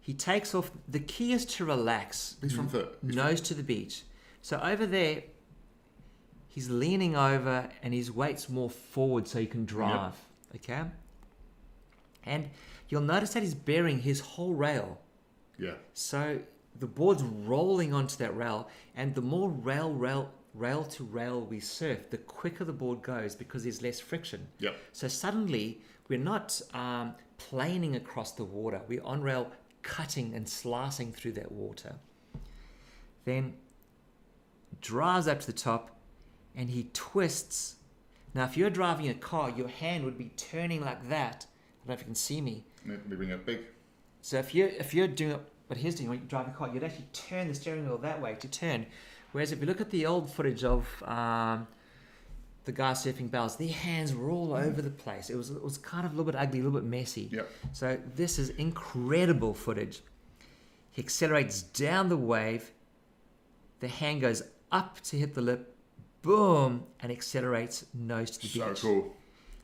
he takes off. The key is to relax. He's from foot. He's nose to the beach. So over there, he's leaning over and his weight's more forward so he can drive. Okay? And you'll notice that he's bearing his whole rail. Yeah. So the board's rolling onto that rail, and the more rail, rail, rail to rail we surf, the quicker the board goes because there's less friction. Yep. So suddenly we're not um, planing across the water. We're on rail cutting and slicing through that water. Then drives up to the top and he twists. Now, if you're driving a car, your hand would be turning like that. I don't know if you can see me. Let me bring it big. So if you're if you're doing what he's doing when you drive a car, you'd actually turn the steering wheel that way to turn. Whereas if you look at the old footage of um, the guy surfing bells, their hands were all over the place. It was it was kind of a little bit ugly, a little bit messy. Yep. So this is incredible footage. He accelerates down the wave. The hand goes up to hit the lip, boom, and accelerates nose to the So beach cool.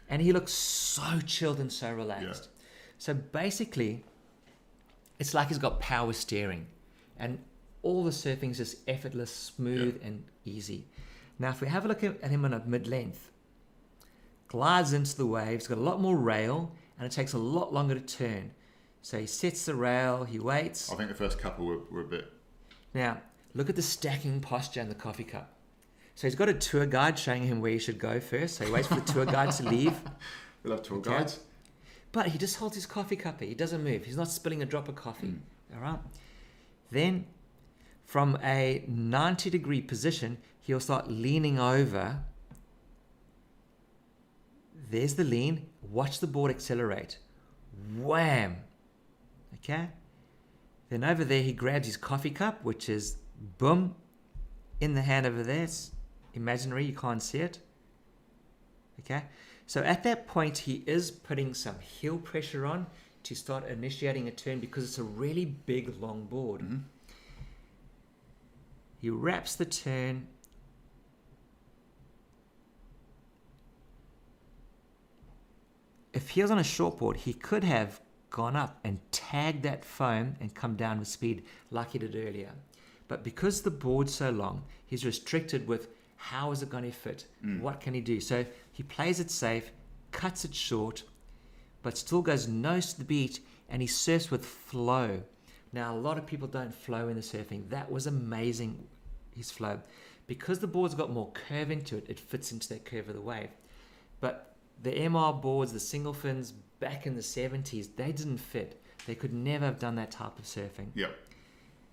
and he looks so chilled and so relaxed. Yeah. So basically, it's like he's got power steering, and all the surfing's just effortless, smooth, and easy. Now, if we have a look at him on a mid length, glides into the waves, got a lot more rail, and it takes a lot longer to turn. So he sets the rail, he waits. I think the first couple were, were a bit. Now, look at the stacking posture and the coffee cup. So he's got a tour guide showing him where he should go first. So he waits for the tour guide to leave. We love tour Okay. guides. But he just holds his coffee cup. He doesn't move. He's not spilling a drop of coffee. Hmm. All right. Then, from a 90 degree position, he'll start leaning over. There's the lean. Watch the board accelerate. Wham. Okay. Then over there, he grabs his coffee cup, which is boom in the hand over there. It's imaginary. You can't see it. Okay. So at that point, he is putting some heel pressure on to start initiating a turn because it's a really big, long board. Mhm. He wraps the turn. If he was on a short board, he could have gone up and tagged that foam and come down with speed like he did earlier. But because the board's so long, he's restricted with how is it going to fit? What can he do? So he plays it safe, cuts it short, but still goes nose to the beach and he surfs with flow. Now, a lot of people don't flow in the surfing. That was amazing, his flow. Because the board's got more curve into it, it fits into that curve of the wave. But the MR boards, the single fins back in the 70s, they didn't fit. They could never have done that type of surfing. Yeah.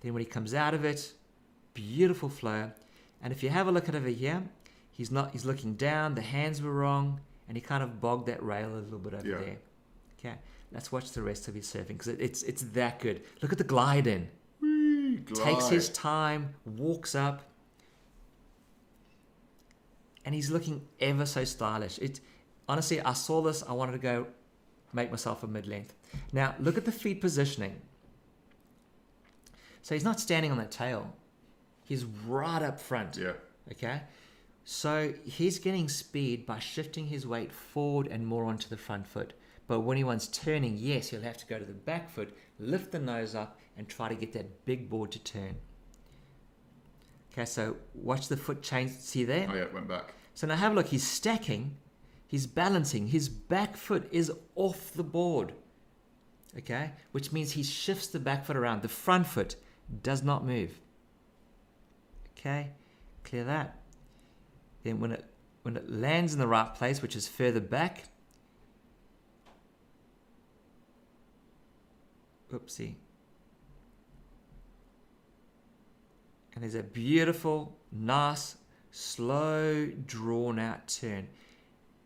Then when he comes out of it, beautiful flow. And if you have a look at over here, he's not he's looking down, the hands were wrong, and he kind of bogged that rail a little bit over Yeah. there. Okay. Let's watch the rest of his surfing because it, it's it's that good. Look at the glide in. Whee, Takes his time, walks up, and he's looking ever so stylish. It honestly, I saw this, I wanted to go make myself a mid length. Now look at the feet positioning. So he's not standing on that tail. He's right up front. Yeah. Okay. So he's getting speed by shifting his weight forward and more onto the front foot. But when he wants turning, yes, he'll have to go to the back foot, lift the nose up, and try to get that big board to turn. Okay, so watch the foot change. See there? Oh yeah, it went back. So now have a look. He's stacking, he's balancing. His back foot is off the board. Okay, which means he shifts the back foot around. The front foot does not move. Okay, clear that. Then when it when it lands in the right place, which is further back. Oopsie. And there's a beautiful, nice, slow, drawn out turn.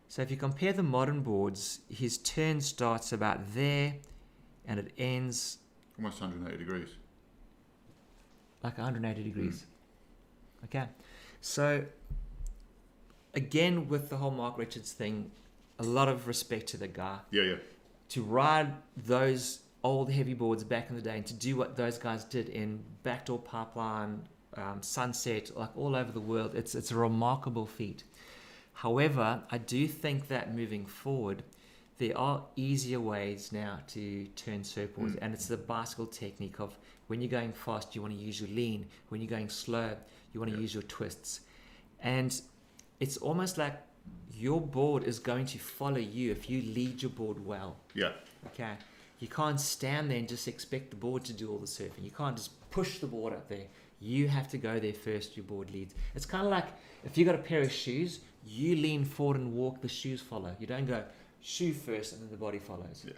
So if you compare the modern boards, his turn starts about there and it ends Almost 180 degrees. like 180 degrees. Hmm. Okay. So again with the whole Mark Richards thing, a lot of respect to the guy. Yeah, yeah. To ride those old heavy boards back in the day and to do what those guys did in Backdoor Pipeline, um, Sunset, like all over the world, it's it's a remarkable feat. However, I do think that moving forward, there are easier ways now to turn surfboards, and it's the bicycle technique of when you're going fast, you want to use your lean. When you're going slow, you want to Yeah. use your twists, and it's almost like your board is going to follow you if you lead your board well. Yeah. Okay. You can't stand there and just expect the board to do all the surfing. You can't just push the board up there. You have to go there first, your board leads. It's kind of like if you've got a pair of shoes, you lean forward and walk, the shoes follow. You don't go shoe first and then the body follows. Yeah.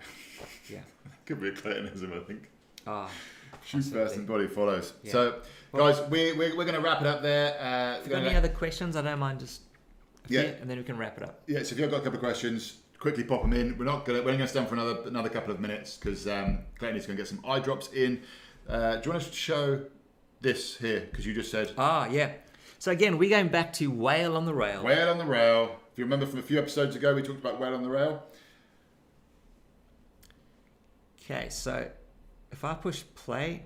Yeah. Could be a Claytonism, I think. Ah. Shoe first and body follows. Yeah. So, guys, we're, we're, we're going to wrap it up there. Uh, If if you got any other questions, I don't mind just Yeah. and then we can wrap it up. Yeah, so if you've got a couple of questions, quickly pop them in. We're not gonna we're only gonna stand for another another couple of minutes because um, Clayton is gonna get some eye drops in. Uh, do you want us to show this here? Because you just said Ah, yeah. So again, we're going back to whale on the rail. whale on the rail. If you remember from a few episodes ago, we talked about whale on the rail. Okay, so if I push play,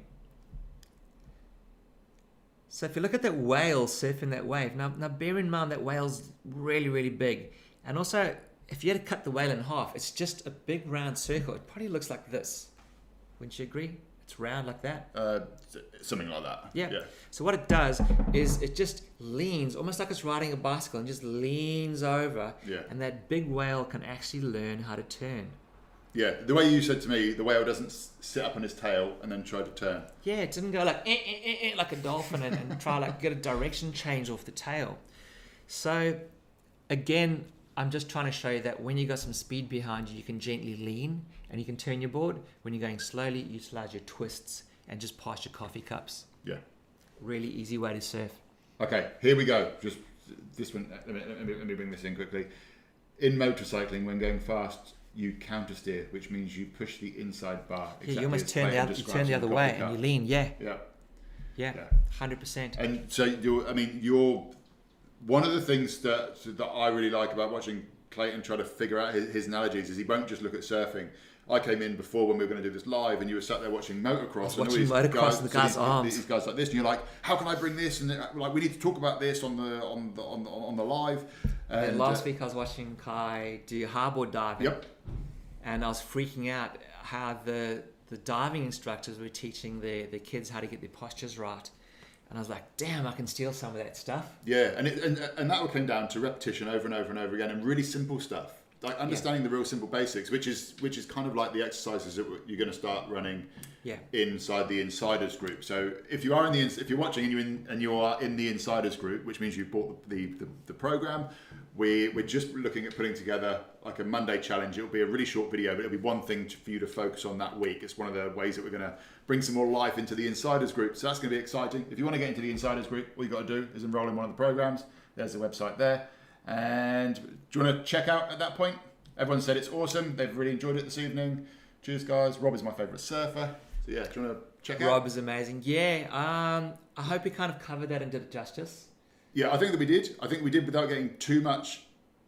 so if you look at that whale surfing that wave, now, now bear in mind that whale's really, really big. And also, if you had to cut the whale in half, it's just a big round circle. It probably looks like this. Wouldn't you agree? It's round like that. Uh, something like that. Yeah. Yeah. So what it does is it just leans, almost like it's riding a bicycle, and just leans over. Yeah. And that big whale can actually learn how to turn. Yeah. The way you said to me, the whale doesn't sit up on his tail and then try to turn. Yeah, it didn't go like eh, eh, eh, eh, like a dolphin and, and try like get a direction change off the tail. So again, I'm just trying to show you that when you got some speed behind you, you can gently lean and you can turn your board. When you're going slowly, you utilize your twists and just pass your coffee cups. Yeah. Really easy way to surf. Okay, here we go. Just this one. Let me, let me, let me bring this in quickly. In motorcycling, when going fast, you counter steer, which means you push the inside bar. Yeah, you exactly almost turn the other, you turn the other way and you lean. Yeah, Yeah, yeah, yeah. hundred percent. And so you're, I mean, you're one of the things that that I really like about watching Clayton try to figure out his, his analogies is he won't just look at surfing. I came in before when we were going to do this live, and you were sat there watching motocross. and all watching these motocross guys, with the so guy's these, arms. These guys like this, and you're like, "How can I bring this?" And like, we need to talk about this on the on the on the, on the live. And last uh, week I was watching Kai do hardboard diving. Yep. and I was freaking out how the the diving instructors were teaching their, their kids how to get their postures right. And I was like, damn, I can steal some of that stuff. Yeah, and it, and and that will come down to repetition over and over and over again, and really simple stuff like understanding the real simple basics, which is which is kind of like the exercises that you're going to start running Yeah. inside the insiders group. So if you are in the if you're watching and you're in and you are in the insiders group, which means you've bought the the, the program, we we're just looking at putting together like a Monday challenge. It'll be a really short video, but it'll be one thing for you to focus on that week. It's one of the ways that we're going to bring some more life into the insiders group. So that's going to be exciting. If you want to get into the insiders group, all you got to do is enroll in one of the programs. There's the website there. And do you want to check out at that point? Everyone said it's awesome. They've really enjoyed it this evening. Cheers, guys. Rob is my favourite surfer. So yeah, do you want to check out? Rob is amazing. Yeah. Um, I hope we kind of covered that and did it justice. Yeah, I think that we did. I think we did without getting too much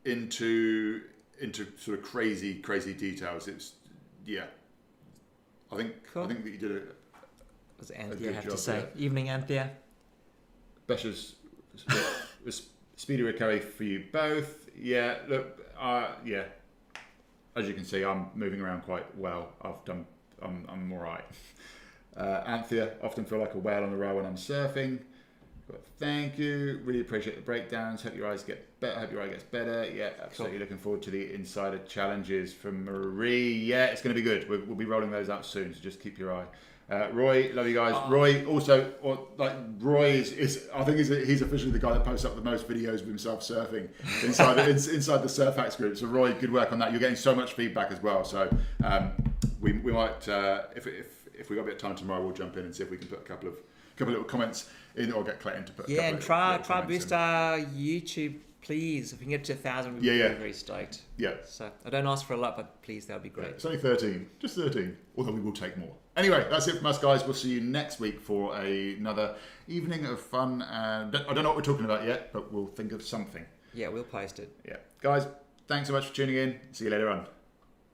into into sort of crazy, crazy details. It's yeah. I think Cool. I think that you did a, does a Anthea good have job, to say? yeah. Evening, Anthea. Besha's speedy recovery for you both. Yeah, look, uh, yeah. As you can see, I'm moving around quite well. I've done, I'm, I'm all right. Uh, Anthea, often feel like a whale on the row when I'm surfing. But thank you. Really appreciate the breakdowns. Hope your eyes get better. Hope your eye gets better. Yeah, absolutely. Looking forward to the insider challenges from Marie. Yeah, it's going to be good. We'll, we'll be rolling those out soon. So just keep your eye. Uh, Roy, love you guys. Oh. Roy also, or, like Roy is, is I think he's, he's officially the guy that posts up the most videos of himself surfing inside the, ins- inside the Surf Hacks group. So Roy, good work on that. You're getting so much feedback as well. So um, we, we might, uh, if, if if we got a bit of time tomorrow, we'll jump in and see if we can put a couple of couple of little comments in, or get Clayton to put. A Yeah, couple and try little try boost in. our YouTube, please. If we can get to a thousand, we'd Yeah, be yeah. very, stoked. Yeah, So I don't ask for a lot, but please, that would be great. It's only 13, just 13, although we will take more. Anyway, that's it from us, guys. We'll see you next week for a, another evening of fun. And I don't know what we're talking about yet, but we'll think of something. Yeah, we'll post it. Yeah. Guys, thanks so much for tuning in. See you later on.